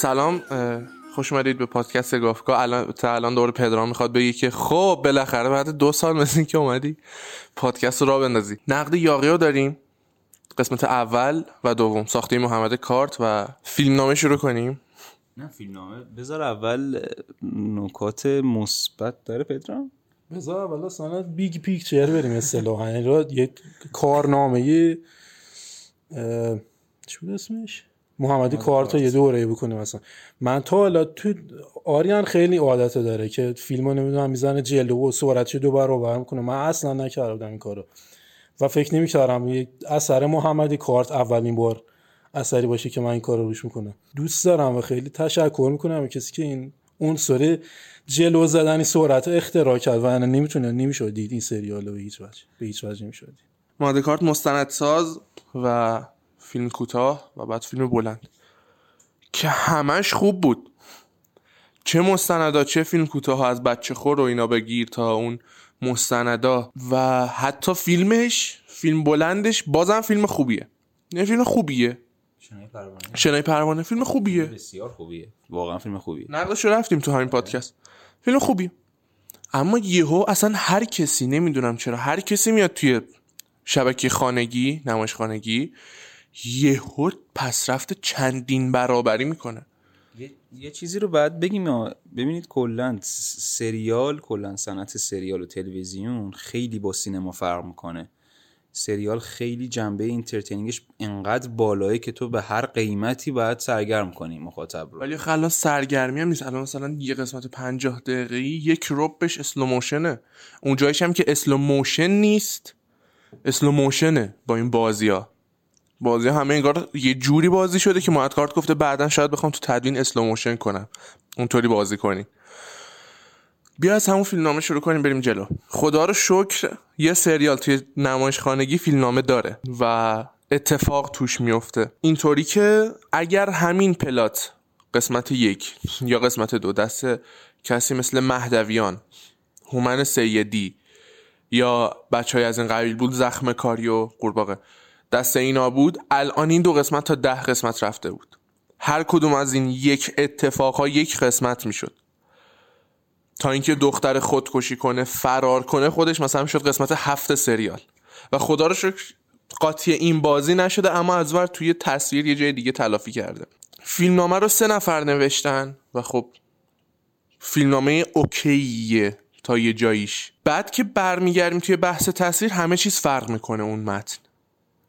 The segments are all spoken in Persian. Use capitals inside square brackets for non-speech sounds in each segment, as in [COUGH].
سلام خوش اومدید به پادکست گافکا. الان تا الان دور پدرام می‌خواد بگی که خب بالاخره بعد دو سال مثل این که اومدی پادکست رو راه بندازی. نقد یاغی رو داریم. قسمت اول و دوم. ساخته محمد کارت و فیلم نامه شروع کنیم. نه فیلمنامه. بذار اول نکات مثبت داره پدرام. بذار اول اصلا big picture بریم اصطلاحا. یعنی یه کارنامه چی بود اسمش؟ محمدی کارتو یه دوره بکنیم مثلا. من تا حالا تو آریان خیلی عادت داره که فیلم رو نمی‌دونم می‌زنه جلو و سرعتش دو برابر می‌کنه من اصلا نکردم این کارو. و فکر نمی‌کردم یه اثر محمدی کارت اولین بار اثری باشه که من این کار رو روش می‌کنم. دوست دارم و خیلی تشکر می‌کنم کسی که این اون سره جلو زدنی سرعت رو اختراع کرد و انا نمی‌تونه نمی‌شد دید این سریال رو به هیچ وجه به هیچ وجه نمی‌شد دید. محمد کارت مستندساز و فیلم کوتاه و بعد فیلم بلند. که همش خوب بود. چه مستندا چه فیلم کوتاه از بچه خور و اینا بگیر تا اون مستندا. و حتی فیلمش فیلم بلندش بازم فیلم خوبیه. نه فیلم خوبیه. شنای پروانه. شنای پروانه فیلم خوبیه. بسیار خوبیه. واقعا فیلم خوبیه. نقدش رو رفتیم تو همین پادکست. فیلم خوبی اما یهو اصلا هر کسی نمی‌دونم چرا هر کسی میاد توی شبکه خانگی نمایش خانگی یهو پسرفت چندین برابری می‌کنه. یه, یه چیزی رو باید بگیم آه. ببینید کلا سریال کلا صنعت سریال و تلویزیون خیلی با سینما فرق می‌کنه. سریال خیلی جنبه اینترتینینگش انقدر بالایه که تو به هر قیمتی باید سرگرم کنی مخاطب رو. ولی الان سرگرمی هم نیست. الان مثلا یه قسمت پنجاه دقیقه یک ربش slow motion ه اون جایش هم که slow motion نیست slow motion ه با این بازی ها بازی همه انگار یه جوری بازی شده که ممد کارت گفته بعدا شاید بخوام تو تدوین slow motion کنم. اونطوری بازی کنی. بیا از همون فیلمنامه شروع کنیم بریم جلو. خدا رو شکر یه سریال توی نمایش خانگی فیلمنامه داره و اتفاق توش میفته. اینطوری که اگر همین پلات قسمت یک یا قسمت دو دست کسی مثل مهدویان هومن سیدی یا بچه های از این قبیل بود زخم کاری و قورباغه دست اینا بود الان این دو قسمت تا ده قسمت رفته بود. هر کدوم از این یک اتفاق ها یک قسمت می‌شد. تا اینکه دختر خودکشی کنه فرار کنه خودش مثلا شد قسمت هفت سریال. و خدا رو شکر قاطی این بازی نشده اما از ور توی تصویر یه جای دیگه تلافی کرده. فیلمنامه رو سه نفر نوشتن و خب فیلمنامه اوکیه تا یه جاییش. بعد که برمیگردیم توی بحث تصویر همه چیز فرق می‌کنه اون متن.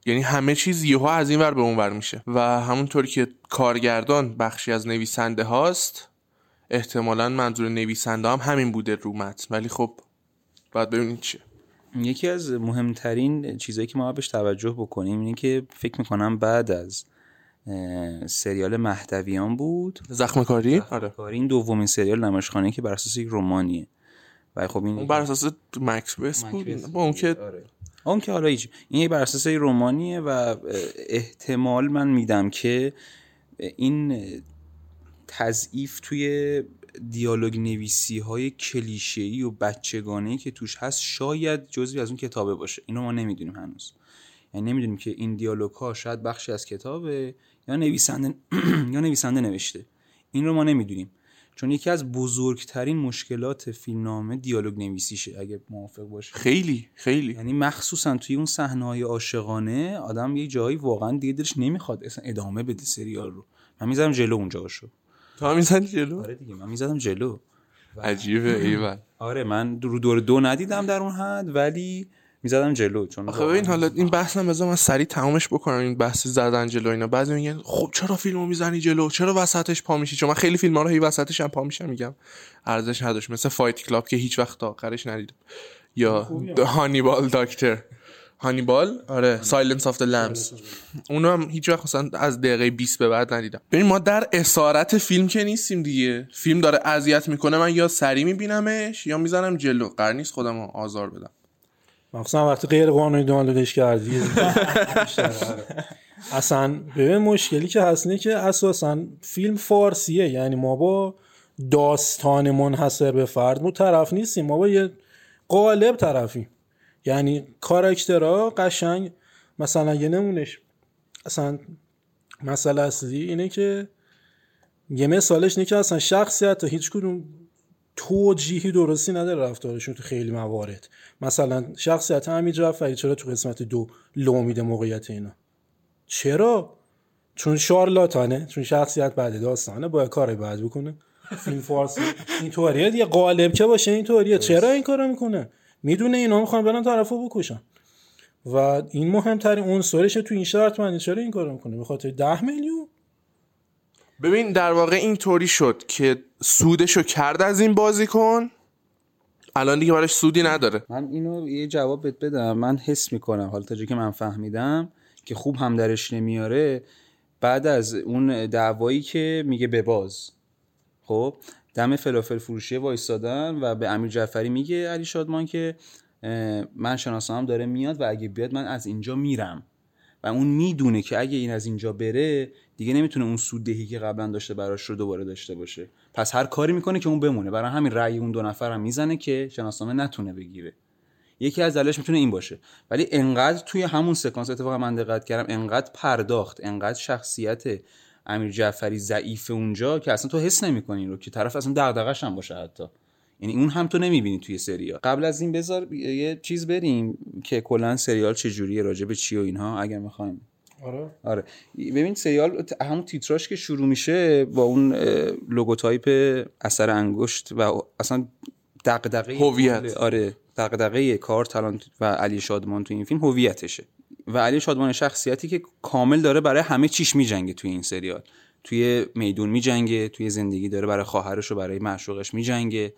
یعنی همه چیز یهو از این ور به اون ور میشه. و همونطوری که کارگردان بخشی از نویسنده هاست احتمالا منظور نویسنده هم همین بوده رو متن. ولی خب باید ببینید چیه. یکی از مهمترین چیزهایی که ما بهش توجه بکنیم اینه که فکر می‌کنم بعد از سریال مهدویان بود. زخم کاری آره. کاری این دومین سریال نمایشخانه که بر اساس یک رمانیه. و خب این اون بر اساس مکس وست بود با اون که آره. اون که حالا هیچ این بر اساس یه رمانیه و احتمال من میدم که این تضعیف توی دیالوگ نویسی های کلیشه‌ای و بچگانه که توش هست شاید جزوی از اون کتابه باشه. اینو ما نمی‌دونیم هنوز. یعنی نمی‌دونیم که این دیالوگ ها شاید بخشی از کتابه یا نویسنده [CLEARS THROAT] یا نویسنده نوشته. این رو ما نمی‌دونیم. چون یکی از بزرگترین مشکلات فیلمنامه دیالوگ نویسیشه اگه موافق باشه خیلی خیلی. یعنی مخصوصا توی اون صحنه های عاشقانه آدم یه جایی واقعا دیگه دلش نمی‌خواد اصلا ادامه بده سریال رو. من می‌ذارم جلو اونجاشو تو هم می‌زنی جلو؟ آره دیگه من می‌زدم جلو. عجیبه ایول. آره من رو دور دو ندیدم در اون حد ولی می‌زدم جلو چون آخه ببین حالا این بحثم بذار من سریع تمامش بکنم این بحث زدن جلو اینا. بعضی میگن خب چرا فیلمو می‌زنی جلو؟ چرا وسطش پا میشی؟ چون من خیلی فیلم ها رو هی وسطش هم پا میشم میگم. ارزش نداشت. مثل Fight Club که هیچ وقت تا آخرش ندیدم. یا هانیبال doctor هانیبال آره. Silence of the Lambs اونو هم هیچ وقت مثلا از دقیقه 20 به بعد ندیدم. ببین ما در اسارت فیلم که نیستیم دیگه. فیلم داره اذیت می‌کنه. من یا سری میبینمش یا می‌زنم جلو. قرار نیست خودم رو آزار بدم. مخصوصا وقتی غیر قانونی دانلودش کردی. اصلا ببین مشکلی که هست اینه که اساسا فیلم فارسیه. یعنی ما با داستان منحصر به فرد مو طرف نیستیم. ما با یه قالب طرفیم. یعنی کاراکترها قشنگ مثلا یه نمونش اصلا مسئله اصلی اینه که یه مثالش اینه که اصلا شخصیت هیچ کدوم توجیهی درستی نداره رفتارشون تو خیلی موارد. مثلا شخصیت همین جعفری چرا تو قسمت دو لو میده موقعیت اینا؟ چرا؟ چون شارلاتانه چون شخصیت بعد داستانه باید کار بعد بکنه. فیلم فارسی. اینطوریه دیگه. قالب که باشه اینطوریه. چرا این کارو می‌کنه؟ می‌دونه اینا می‌خوان برن طرفو بکشن. و این مهمترین عنصرش تو این شرط من چرا این کارو می‌کنه؟ به خاطر 10 میلیون؟ ببین در واقع این طوری شد که سودشو کرد از این بازیکن. الان دیگه براش سودی نداره. من اینو یه جواب بهت بدم. من حس می‌کنم حالا تا که من فهمیدم که خوب هم درش نمیاره بعد از اون دعوایی که میگه بباز خب دم فلافل فروشی وایستادن و به امیر جعفری میگه علی شادمان که من شناسنامه داره میاد و اگه بیاد من از اینجا میرم. و اون می‌دونه که اگه این از اینجا بره دیگه نمی‌تونه اون سوددهی که قبلا داشته براش رو دوباره داشته باشه. پس هر کاری می‌کنه که اون بمونه. برای همین رأی اون دو نفر هم می‌زنه که شناسنامه نتونه بگیره. یکی از دلایلش می‌تونه این باشه. ولی انقدر توی همون سکانس اتفاقا من دقت کردم انقدر پرداخت انقدر شخصیت امیر جعفری ضعیف اونجا که اصلا تو حس نمی‌کنی رو که طرف اصلا دغدغش هم باشه حتی. یعنی اون هم تو نمی‌بینی توی سریال. قبل از این بذار یه چیز بریم که کلا سریال چجوریه راجع به چی و اینها اگر می‌خوایم. آره. آره. ببین سریال همون تیتراش که شروع میشه با اون logotype اثر انگشت و اصلا دغدغه هویت. آره دغدغه کار talent و علی شادمان تو این فیلم هویتشه. و علی شادمان شخصیتی که کامل داره برای همه چیش میجنگه توی این سریال. توی میدون میجنگه توی زندگی داره برای خواهرش و برای معشوقش میجنگه.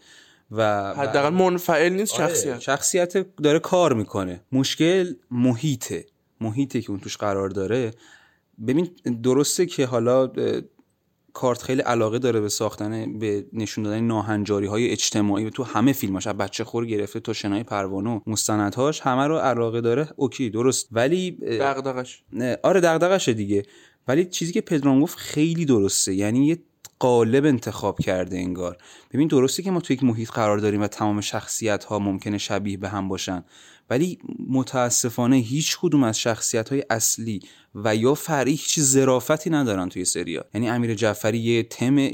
و حداقل منفعل نیست آره، شخصیت. شخصیت داره کار می‌کنه. مشکل محیطه. محیطی که اون توش قرار داره. ببین درسته که حالا کارت خیلی علاقه داره به ساختن به نشون دادن ناهنجاری های اجتماعی. تو همه فیلماش از بچه خور گرفته تا شنای پروانه و مستندهاش همه رو علاقه داره. اوکی درست. ولی دغدغش آره دغدغشه دیگه. ولی چیزی که پدرام گفت خیلی درسته. یعنی یه قالب انتخاب کرده انگار. ببین درسته که ما تو یک محیط قرار داریم و تمام شخصیت ها ممکنه شبیه به هم باشن ولی متاسفانه هیچ کدوم از شخصیت های اصلی و یا فرعی هیچ ظرافتی ندارن توی سریال یعنی امیر جعفری یه تم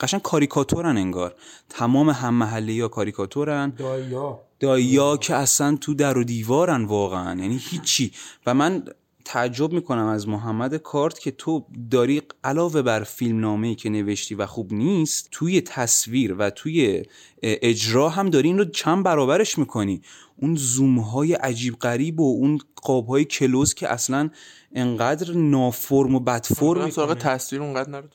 قشنگ کاریکاتورن انگار. تمام هم محله یا کاریکاتورن. دایا دایا که اصلا تو در و دیوارن واقعا. یعنی هیچی. و من تعجب می‌کنم از محمد کارت که تو داری علاوه بر فیلم نامه که نوشتی و خوب نیست توی تصویر و توی اجرا هم داری این رو چند برابرش می‌کنی. اون زوم های عجیب غریب و اون قاب های کلوز که اصلا انقدر نافرم و بدفرم سراغ تصویر اونقدر نرو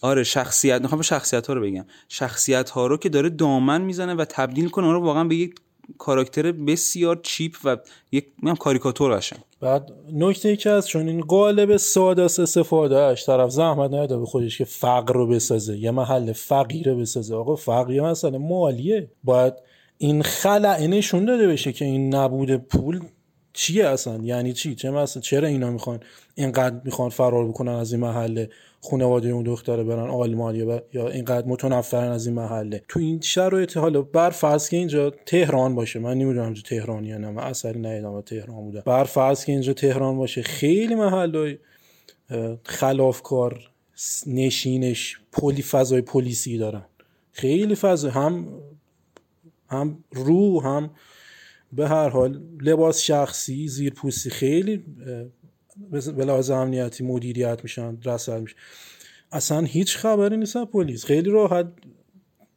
آره شخصیت می‌خوام شخصیت ها رو بگم. شخصیت ها رو که داره دامن می‌زنه و تبدیل کنه اون رو واقعا به یک کاراکتر بسیار چیپ و یک میگم کاریکاتور قشنگ بعد نکته ای که از چون این قالب ساده است استفادهش طرف زحمت نداره به خودش که فقر رو بسازه یه محل فقیره بسازه. آقا فقیه مثلا مالیه. باید این خلع نشون داده بشه که این نبود پول چیه اصلا؟ یعنی چی؟ چه مثلا چرا اینا می‌خوان اینقدر می‌خوان فرار بکنن از این محله خانواده اون دختره برن آلمان یا, یا اینقدر متنفرن از این محله. تو این شرایط حالا بر فرض که اینجا تهران باشه. من نمی‌دونم اینجا تهران یا نه. من اصلا ندیدم تهران بوده. بر فرض که اینجا تهران باشه خیلی محله خلافکار نشینش پلی فضای پلیسی دارن. خیلی فضا هم هم رو هم به هر حال لباس شخصی زیر پوستی خیلی به لحاظ امنیتی مدیریت میشن رسد میشن. اصلا هیچ خبری نیست از پلیس. خیلی راحت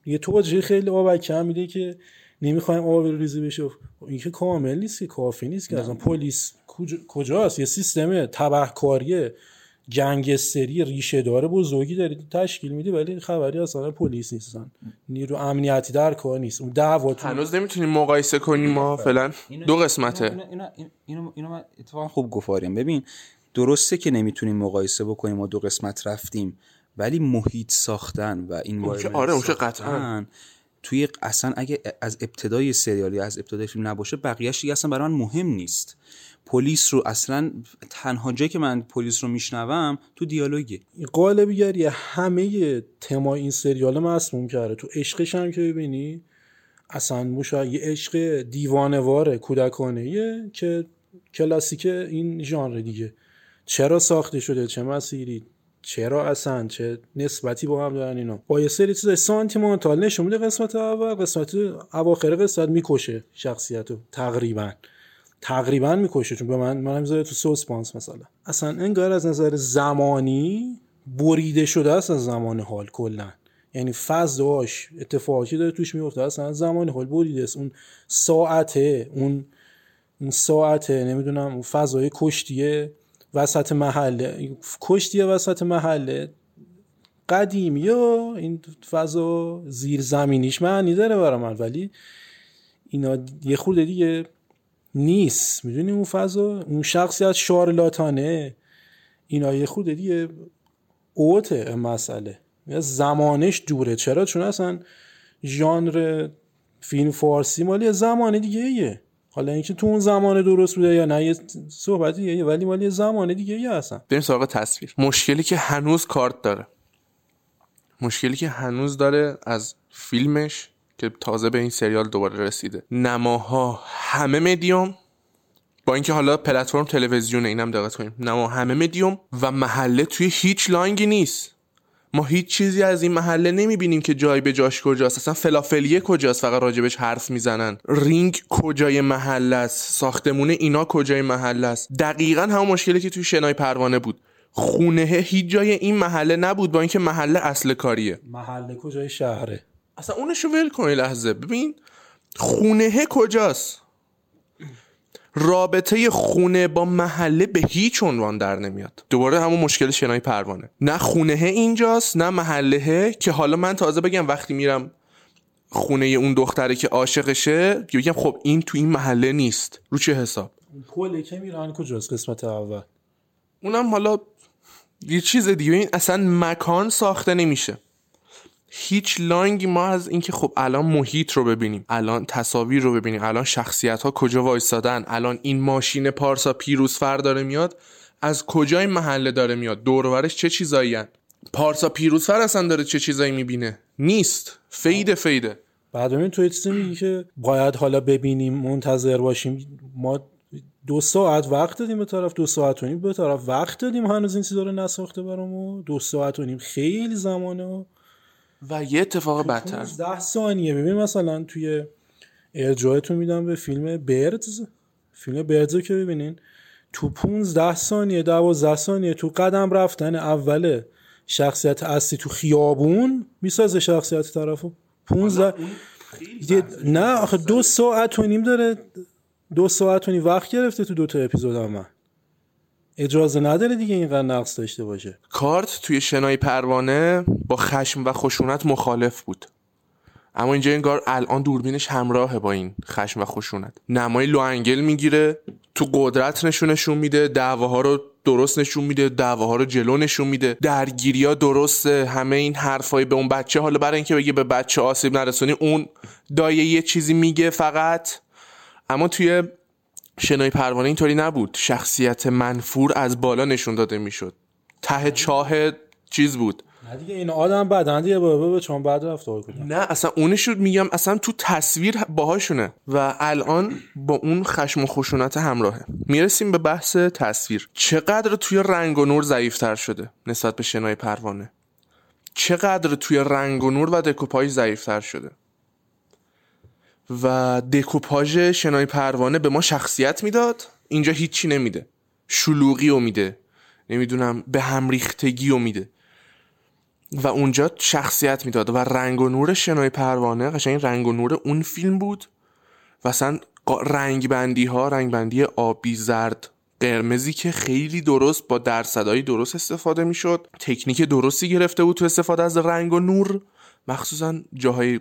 یه توجه خیلی آبکی هم میده که نمی‌خوایم آبرو ریزی بشه. این که کامل نیست که کافی نیست که اصلا پلیس کجاست؟ یه سیستم تبهکاری گنگستری ریشه داره بزرگی داری تشکیل میدی ولی خبری اصلا پلیس نیستن نیرو امنیتی در کار نیست. اون دعوا هنوز نمی‌تونیم مقایسه کنیم ما فعلا. دو قسمته. اینو, اینو, اینو, اینو من اتفاقا خوب گفاریم. ببین درسته که نمی‌تونیم مقایسه بکنیم ما دو قسمت رفتیم ولی محیط ساختن و این آره اون قطعا. توی اصلا اگه از ابتدای سریال یا از ابتدای فیلم نباشه بقیه‌اش دیگه اصلا برای من مهم نیست. پلیس رو اصلا تنها جایی که من پلیس رو میشنوم تو دیالوگه. قالبیگری همه تما این سریال مسموم کرده. تو عشقش هم که ببینی اصلا موشا یه عشق دیوانواره کودکانه که کلاسیک این ژانر دیگه. چرا ساخته شده؟ چه مسیری؟ چرا اصلا؟ چه نسبتی با هم دارن اینا؟ با یه سری چیزای سانتیمانتال نشون میده قسمت اول قسمت اواخر قسمت می‌کشه شخصیتو تقریبا. تقریبا می‌کشه چون به من منم زده تو سوسپانس مثلا. اصلا انگار از نظر زمانی بریده شده است از زمان حال کلا. یعنی فضاش اتفاقی داره توش میفته اصلا زمان حال بریده است. اون ساعته اون اون ساعته نمی‌دونم اون فضای کشتیه وسط محله. کشتیه وسط محله. قدیم یا این فضا زیر زمینیش معنی داره برای من. ولی اینا یه خورده دیگه نیست. می‌دونی اون فضا اون شخصیت شارلاتانه اینا یه خود دیگه اوته مسئله. زمانش دوره. چرا؟ چون اصلا ژانر فیلم فارسی مالی زمان دیگه ایه. حالا اینکه تو اون زمان درست بوده یا نه یه صحبتی ولی مالی زمان دیگه ایه اصلا. بریم سراغ تصویر. مشکلی که هنوز کارت داره. مشکلی که هنوز داره از فیلمش که تازه به این سریال دوباره رسیده. نماها همه مدیوم با اینکه حالا پلتفرم تلویزیون اینم دقت کنیم. نما همه مدیوم و محله توی هیچ لانگی نیست. ما هیچ چیزی از این محله نمی‌بینیم که جای به جاش کجاست. اصلا فلافلیه کجاست؟ فقط راجبش حرف می‌زنن. رینگ کجای محله است؟ ساختمون اینا کجای محله است؟ دقیقا همون مشکلی که توی شنای پروانه بود. خونه هیچ جای این محله نبود با اینکه محله اصل کاریه. محله کجای شهره؟ اصلا اونشو ول کن لحظه. ببین خونه کجاست؟ رابطه خونه با محله به هیچ عنوان در نمیاد. دوباره همون مشکل شنای پروانه. نه خونه اینجاست نه محله که حالا من تازه بگم وقتی میرم خونه اون دختره که عاشقشه بگم خب این تو این محله نیست. رو چه حساب؟ پل که میرن کجاست قسمت اول؟ اونم حالا یه چیز دیگه. این اصلا مکان ساخته نمیشه. هیچ لانگی ما از اینکه خب الان محیط رو ببینیم الان تصاویر رو ببینیم الان شخصیت ها کجا وایستادن الان این ماشین پارسا پیروزفر داره میاد از کجای محله داره میاد؟ دورورش چه چیزایی هن؟ پارسا پیروزفر اصلا داره چه چیزایی می‌بینه؟ نیست. فیده فیده. بعد این تو چیزی میگی که باید حالا ببینیم منتظر باشیم. ما دو ساعت وقت دادیم به طرف دو ساعت و نیم به طرف. وقت دادیم هنوز این چیزا رو نساخته برامو دو ساعت و نیم خیلی زمانه. و یه اتفاق بدتر. 10 ثانیه. ببین مثلا توی ارجاعتون میدم به فیلم بردز فیلم بردز که ببینین. تو 15 ثانیه 12 ثانیه تو قدم رفتن اول شخصیت اصلی تو خیابون می‌سازه شخصیت طرفو. 15 نه آخه دو ساعت و نیم داره. دو ساعت و نیم وقت گرفته تو دو تا اپیزود هم اجازه نداره دیگه اینقدر نقص داشته باشه. کارت توی شنای پروانه با خشم و خشونت مخالف بود. اما اینجا انگار الان دوربینش همراهه با این خشم و خشونت. نمای لو انگل می‌گیره تو قدرت نشونشون میده دعواها رو درست نشون میده دعواها رو جلو نشون میده. درگیری ها درسته همه این حرفای به اون بچه حالا برای اینکه بگه به بچه آسیب نرسونی اون دایه یه چیزی میگه فقط. اما توی شنای پروانه اینطوری نبود. شخصیت منفور از بالا نشون داده می‌شد. ته چاه چیز بود. نه دیگه این آدم بدن دیگه به چون بعد رفتار کنه نه اصلا اونش میگم اصلا تو تصویر باهاشونه. و الان با اون خشم و خشونت همراهه. می‌رسیم به بحث تصویر. چقدر توی رنگ و نور ضعیفتر شده نسبت به شنای پروانه؟ چقدر توی رنگ و نور و دکوپاژ ضعیفتر شده؟ و دکوپاژ شنای پروانه به ما شخصیت می‌داد. اینجا هیچی نمیده. شلوغی رو میده. نمی‌دونم به هم ریختگی رو میده. و اونجا شخصیت می‌داد و رنگ و نور شنای پروانه قشنگ رنگ و نور اون فیلم بود. و اصلا رنگ بندی ها رنگ بندی آبی زرد قرمزی که خیلی درست با درصدایی درست استفاده می‌شد. تکنیک درستی گرفته بود تو استفاده از رنگ و نور. مخصوصا جاهای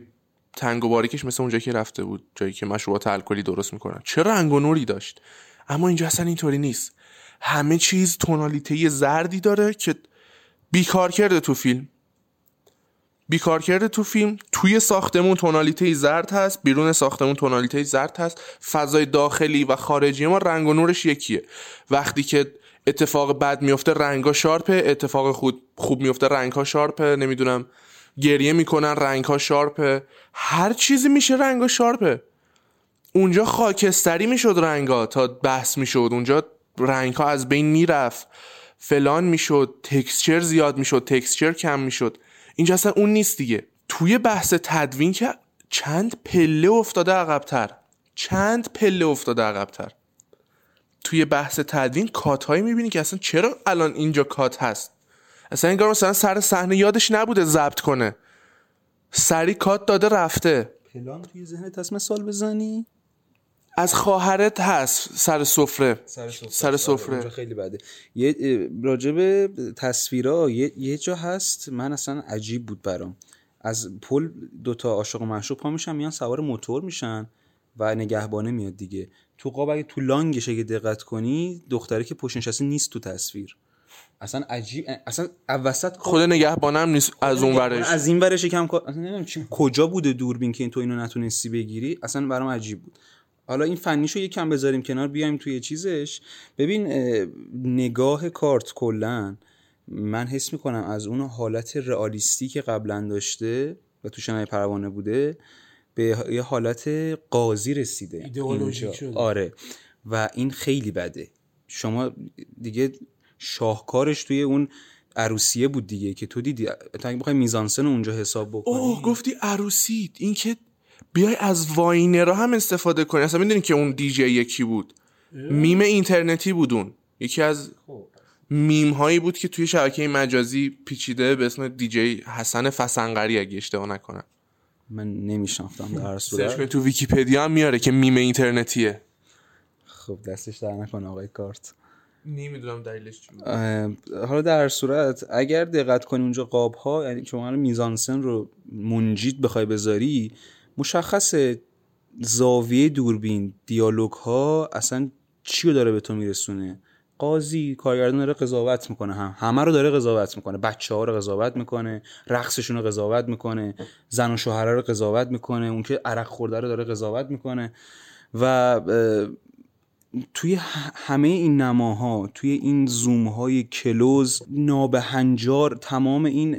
تنگ و باریکش مثل اونجا که رفته بود جایی که مشروبات الکلی درست می‌کنن. چه رنگ و نوری داشت. اما اینجا اصلا اینطوری نیست. همه چیز تونالیته زردی داره که بیکار کرده تو فیلم. بیکار کرده تو فیلم. توی ساختمون تونالیته زرد هست بیرون ساختمون تونالیته زرد هست. فضای داخلی و خارجی ما رنگ و نورش یکیه. وقتی که اتفاق بد میفته رنگا شارپه. اتفاق خود خوب میفته رنگها شارپه. نمی‌دونم. گریه می‌کنن رنگها شارپه هر چیزی میشه رنگا شارپه اونجا خاکستری می‌شد رنگا تا بحث می‌شد. اونجا رنگها از بین می‌رفت. فلان می‌شد. تکسچر زیاد می‌شد. تکسچر کم می‌شد. اینجا اصلا اون نیست دیگه. توی بحث تدوین که چند پله افتاده عقبتر. چند پله افتاده عقبتر. توی بحث تدوین کات هایی می‌بینی که اصلا چرا الان اینجا کات هست؟ اصلا انگار مثلا سر صحنه یادش نبوده ضبط کنه. سری کات داده رفته. پلان توی ذهنت هست مثال بزنی؟ از خواهرت هست سر سفره. سر سفره. اونجا خیلی بده یه راجب تصویرا یه،, یه جا هست من اصلا عجیب بود برام. از پل دوتا عاشق و معشوق پا میشن میان سوار موتور میشن و نگهبانه میاد دیگه. تو قاب اگه تو لانگش اگه دقت کنی دختره که پشت نشسته نیست تو تصویر. اصلا عجیب اصلا وسط خود نگهبانم نیست از اون ورش. از این ورش یکم اصلا نمی‌دونم چی کجا بوده دوربین که این تو اینو نتونستی بگیری؟ اصلا برام عجیب بود. حالا این فنیشو یکم بذاریم کنار بیایم توی چیزش. ببین نگاه کارت کلا من حس می‌کنم از اون حالت رئالیستی که قبلا داشته و تو شنای پروانه بوده به یه حالت قاضی رسیده. ایدئولوژیک شده. آره. و این خیلی بده. شما دیگه شاهکارش توی اون عروسیه بود دیگه که تو دیدی. تا اگه بخوای میزانسن اونجا حساب بکنی. اوه گفتی عروسی. این که بیای از Viner هم استفاده کنی. اصلا می‌دونی که اون دیجی یکی بود. میم اینترنتی بود اون. یکی از میم هایی بود که توی شبکه مجازی پیچیده به اسم دیجی حسن فسنقری اگه اشتباه نکنم. من نمیشناختم در سرچ کنی صورت تو ویکیپدیا هم میاره که میم اینترنتیه. خب دستش در نکنه آقای کارت. نمی‌دونم دلیلش چی حالا در صورت اگر دقت کنی اونجا قاب ها یعنی شما الان میزانسن رو منجید بخوای بذاری مشخص زاویه دوربین دیالوگ ها اصلا چی رو داره به تو میرسونه؟ قاضی کارگردان داره قضاوت می‌کنه هم همه رو داره قضاوت می‌کنه بچه ها رو قضاوت می‌کنه رقصشون رو قضاوت می‌کنه زن و شوهره رو قضاوت می‌کنه اون که عرق خورده رو داره قضاوت می‌کنه و توی همه این نماها توی این زوم های کلوز نابهنجار تمام این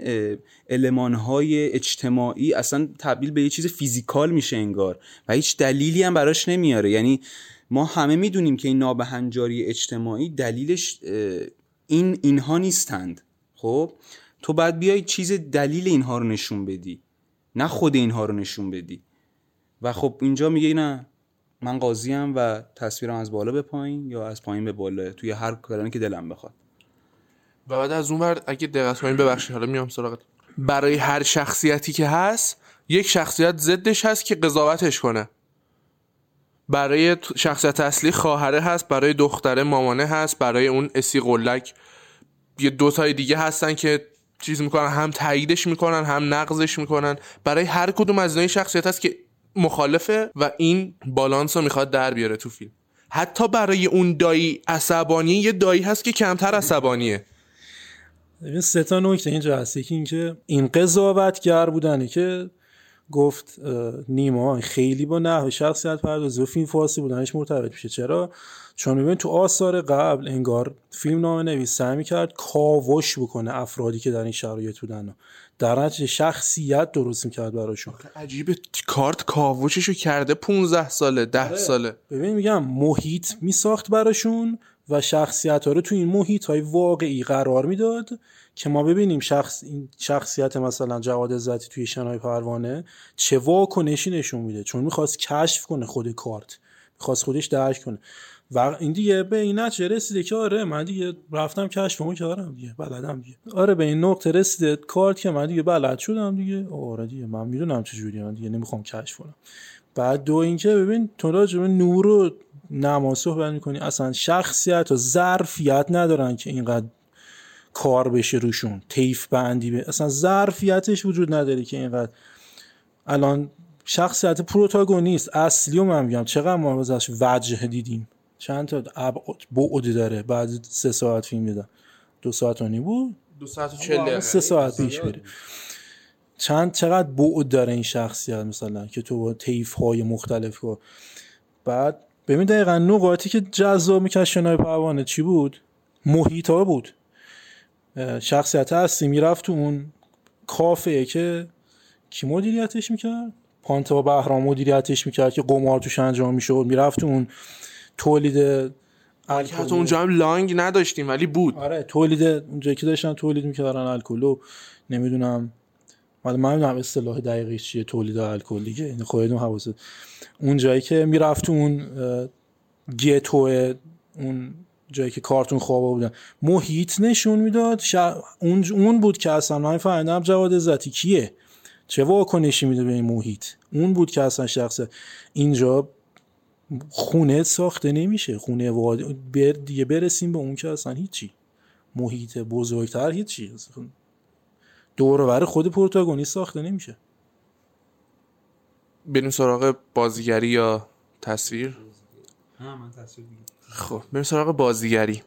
علمان های اجتماعی اصلا تبدیل به یه چیز فیزیکال میشه انگار و هیچ دلیلی هم براش نمیاره. یعنی ما همه می‌دونیم که این نابهنجاری اجتماعی دلیلش این اینها نیستند. خب؟ تو باید بیای چیز دلیل اینها رو نشون بدی نه خود اینها رو نشون بدی. و خب اینجا میگه نه من قاضیم و تصویرم از بالا به پایین یا از پایین به بالا توی هر کلمه که دلم بخواد. و بعد از اون ور اگه دقت کنین ببخشید حالا میام سراغت. برای هر شخصیتی که هست یک شخصیت ضدش هست که قضاوتش کنه. برای شخصیت اصلی خواهره هست برای دختره مامانه هست برای اون اسی قلک. یه دو تای دیگه هستن که چیز می‌کنن هم تاییدش می‌کنن هم نقضش می‌کنن. برای هر کدوم از این شخصیت هست که مخالفه و این بالانس رو می‌خواد در بیاره تو فیلم. حتی برای اون دایی عصبانی یه دایی هست که کمتر عصبانیه. ببین سه تا نکته اینجا هست. یکی اینکه این قضاوتگر بودنه که گفت نیما خیلی با نحو شخصیت پردازی و فیلم فارسی بودنش مرتبط میشه. چرا؟ چون ببین تو آثار قبل انگار فیلم نامه نویس سعی می‌کرد کاوش بکنه افرادی که در این شرایط بودن در نتیجه شخصیت درست می‌کرد براشون. عجیبه کارت کاوششو کرده 15 ساله 10 ساله. ببین میگم محیط میساخت براشون و شخصیت ها رو تو این محیط های واقعی قرار می‌داد که ما ببینیم شخص این شخصیت مثلا جواد عزتی توی شنای پروانه چه واکنشی نشون میده. چون می‌خواست کشف کنه خود کارت می‌خواست خودش درک کنه. و این دیگه به این نتیجه رسیده که آره من دیگه رفتم کشفمو کردم دیگه بلدم دیگه. آره به این نقطه رسیده کارت که من دیگه بلد شدم دیگه. آره دیگه من می‌دونم چجوری من دیگه نمی‌خوام کشف کنم. بعد دو اینکه ببین تو راجع به نور و نماز صحبت می‌کنی اصلا شخصیت و ظرفیت ندارن که اینقدر کار بشه روشون تیف بندی به اصلا ظرفیتش وجود نداره که اینقدر الان شخصیت پروتاگونیست اصلی رو من میگم چقدر ما ازش وجه دیدیم؟ چند تا بعد داره. بعد سه ساعت فیلم دیدم. دو ساعت و نیم. بود دو ساعت و چل سه ساعت پیش بره چند چقدر بعد داره این شخصیت مثلا که تو با تیف های مختلف کن بعد ببین دقیقا نقاطی که جذاب می‌کرد شنای پروانه چی بود؟ محیط ها بود شخصیت اصلی می‌رفت تو اون کافه که کی مدیریتش می‌کرد؟ پانتا بهرام مدیریتش می‌کرد که قمار توش انجام می‌شد. می‌رفت تو اون تولید حتی الکل اونجا هم لانگ نداشتیم ولی بود. آره تولید اونجایی که داشتن تولید می‌کردن الکل و نمی‌دونم. من نمی‌دونم اصطلاح دقیقی چیه تولید الکل دیگه. این خودتون حواست اون جایی که می‌رفت تو اون گتو اون جایی که کارتون خوابا بودن. محیط نشون می‌داد. اون اون بود که اصلا من فهمیدم جواد عزتی کیه. چه واکنشی میده به این محیط؟ اون بود که اصلا شخص اینجا خونه ساخته نمیشه. خونه واد... بر دیگه برسیم به اون که اصلا هیچی. محیط بزرگتر هیچی. اصلا دور و بر خود پروتاگونیست ساخته نمیشه. بریم سراغ بازیگری یا تصویر؟ نه من تصویر خب بریم سراغ بازیگری.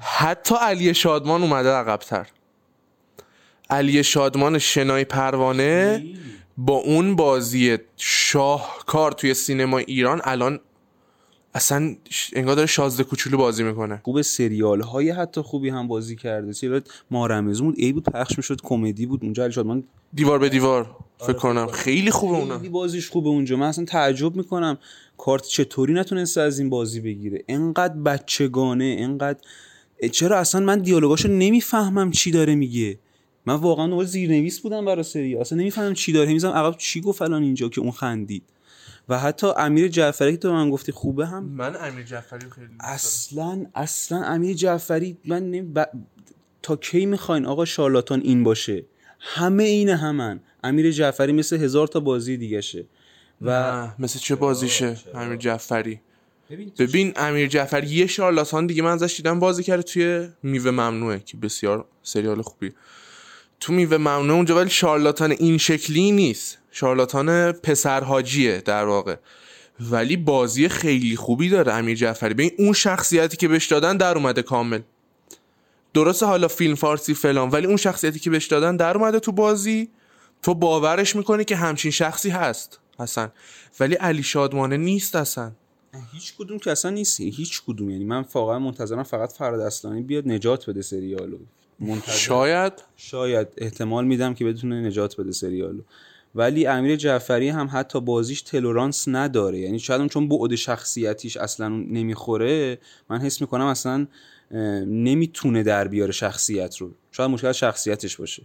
حتی علی شادمان اومده عقبتر. علی شادمان شنای پروانه با اون بازی شاهکار توی سینما ایران الان اصلا انگار داره شازده کوچولو بازی می‌کنه. خوب سریال های حتی خوبی هم بازی کرده. سریال ما رمزون بود ای بود پخش می‌شد کمدی بود. اونجا علی شادمان دیوار به دیوار فکر کنم. خیلی خوبه اونا خیلی بازیش خوبه اونجا. من اصلا تعجب می‌کنم کارت چطوری نتونسته از این بازی بگیره. انقدر بچگانه انقدر چرا اصلا من دیالوگاشو نمی‌فهمم چی داره میگه. من واقعا دنبال زیرنویس بودم برای سری. اصلا نمی‌فهمم چی داره. می‌زنم عقب چی گفت الان اینجا که اون خندید. و حتی امیر جعفری که تو من گفتی خوبه هم من امیر جعفری خیلی. اصلا اصلا امیر جعفری من نمی... ب... تا کی می‌خواین آقا شارلاتان این باشه؟ همه اینه همن. امیر جعفری مثل هزار تا بازی دیگه شه. و نه، مثل چه بازیشه؟ امیر جعفری. ببین امیر جعفری یه شارلاتان دیگه من ازش دیدم بازی کرده توی میوه ممنوعه که بسیار سریال خوبی تو میوه ممنوعه اونجا ولی شارلاتان این شکلی نیست. شارلاتان پسرهاجیه در واقع. ولی بازی خیلی خوبی داره امیر جعفری. ببین اون شخصیتی که بهش دادن در اومده کامل. درسته حالا فیلم فارسی فلان ولی اون شخصیتی که بهش دادن در اومده تو بازی. تو باورش می‌کنی که همچین شخصی هست اصلا ولی علی شادمانه نیست اصلا. هیچ کدوم که اصلا نیست. هیچ کدوم. یعنی من واقعا منتظرم فقط فراد اصلانی بیاد نجات بده سریالو. منتظر. شاید. شاید. احتمال میدم که بتونه نجات بده سریالو. ولی امیر جعفری هم حتی بازیش تلورانس نداره. یعنی شاید اون چون بعد شخصیتیش اصلا نمی‌خوره من حس می‌کنم اصلا نمی‌تونه در بیاره شخصیت رو. شاید مشکل شخصیتش باشه.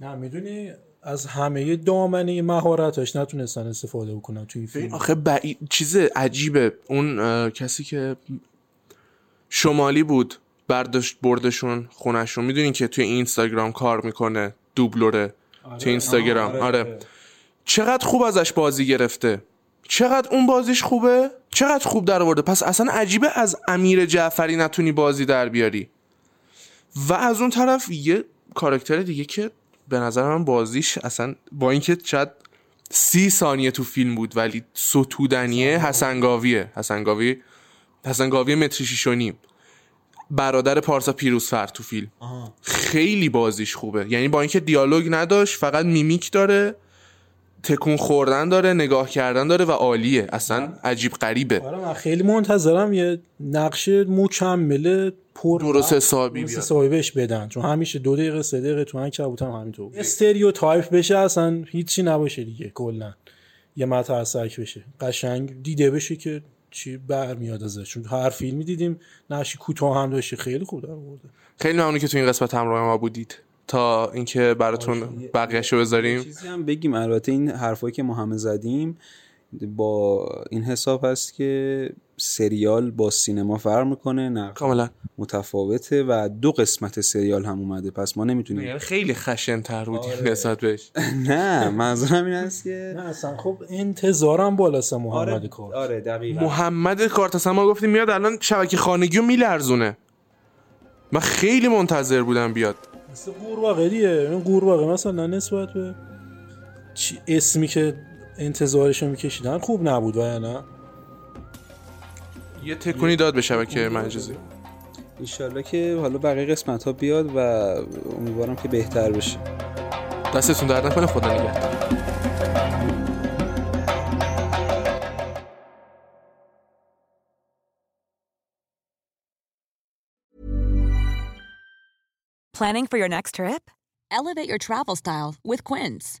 نه می‌دونی از همه دامنه مهارتاش نتونستن استفاده بکنن توی فیلم. آخه بعید چیز عجیبه. اون کسی که شمالی بود برداشت بردشون خونشون می‌دونین که توی اینستاگرام کار می‌کنه دوبلوره توی اینستاگرام. آره, چقدر خوب ازش بازی گرفته. چقدر اون بازیش خوبه؟ چقدر خوب در آورده. پس اصلا عجیبه از امیر جعفری نتونی بازی در بیاری. و از اون طرف یه کاراکتر دیگه که به نظر من بازیش اصلا با اینکه شاید سی ثانیه تو فیلم بود ولی ستودنیه حسنگاویه. حسنگاوی حسنگاوی متری نیم برادر پارسا پیروزفر تو فیلم. خیلی بازیش خوبه. یعنی با اینکه دیالوگ نداشت فقط میمیک داره تکون خوردن داره نگاه کردن داره و عالیه. اصلا عجیب غریبه. آره من خیلی منتظرم یه نقش مکمل پر درست حسابی درست بیاد. حسابی بهش بدن. چون همیشه دو دقیقه سه دقیقه تو عنکبوت هم همینطور stereotype بشه اصلا هیچی نباشه دیگه کلا. یه مترسک بشه. قشنگ دیده بشه که چی برمیاد ازش؟ چون هر فیلمی دیدیم نقشی کوتاه هم داشته. خیلی خوب در آورده. خیلی ممنون که تو این قسمت همراه ما بودید. تا اینکه براتون بقیه‌شو بذاریم. چیزی هم بگیم. البته این حرفایی که ما همه زدیم با این حساب هست که سریال با سینما فرق می‌کنه نه کاملا. متفاوته و دو قسمت سریال هم اومده. پس ما نمی‌تونیم یعنی خیلی خشن تر بودیم آره. نسبت بهش. [LAUGHS] نه منظورم این است که نه اصلا خب انتظارم بالاست محمد کار آره دقیقا. محمد کارت اصلا ما گفتیم میاد الان شبکه خانگی رو میلرزونه. من خیلی منتظر بودم بیاد. مثل قورباغه دیگه این قورباغه مثلا نسبت به چی اسمی که انتظارشو میکشیدن خوب نبود و یا نه یه تکونی داد به شبکه مجازی ایشالله که حالا بقیه قسمت ها بیاد و امیدوارم که بهتر بشه دستتون درد نکنه خدا نگهدار Planning for your next trip? Elevate your travel style with Quince.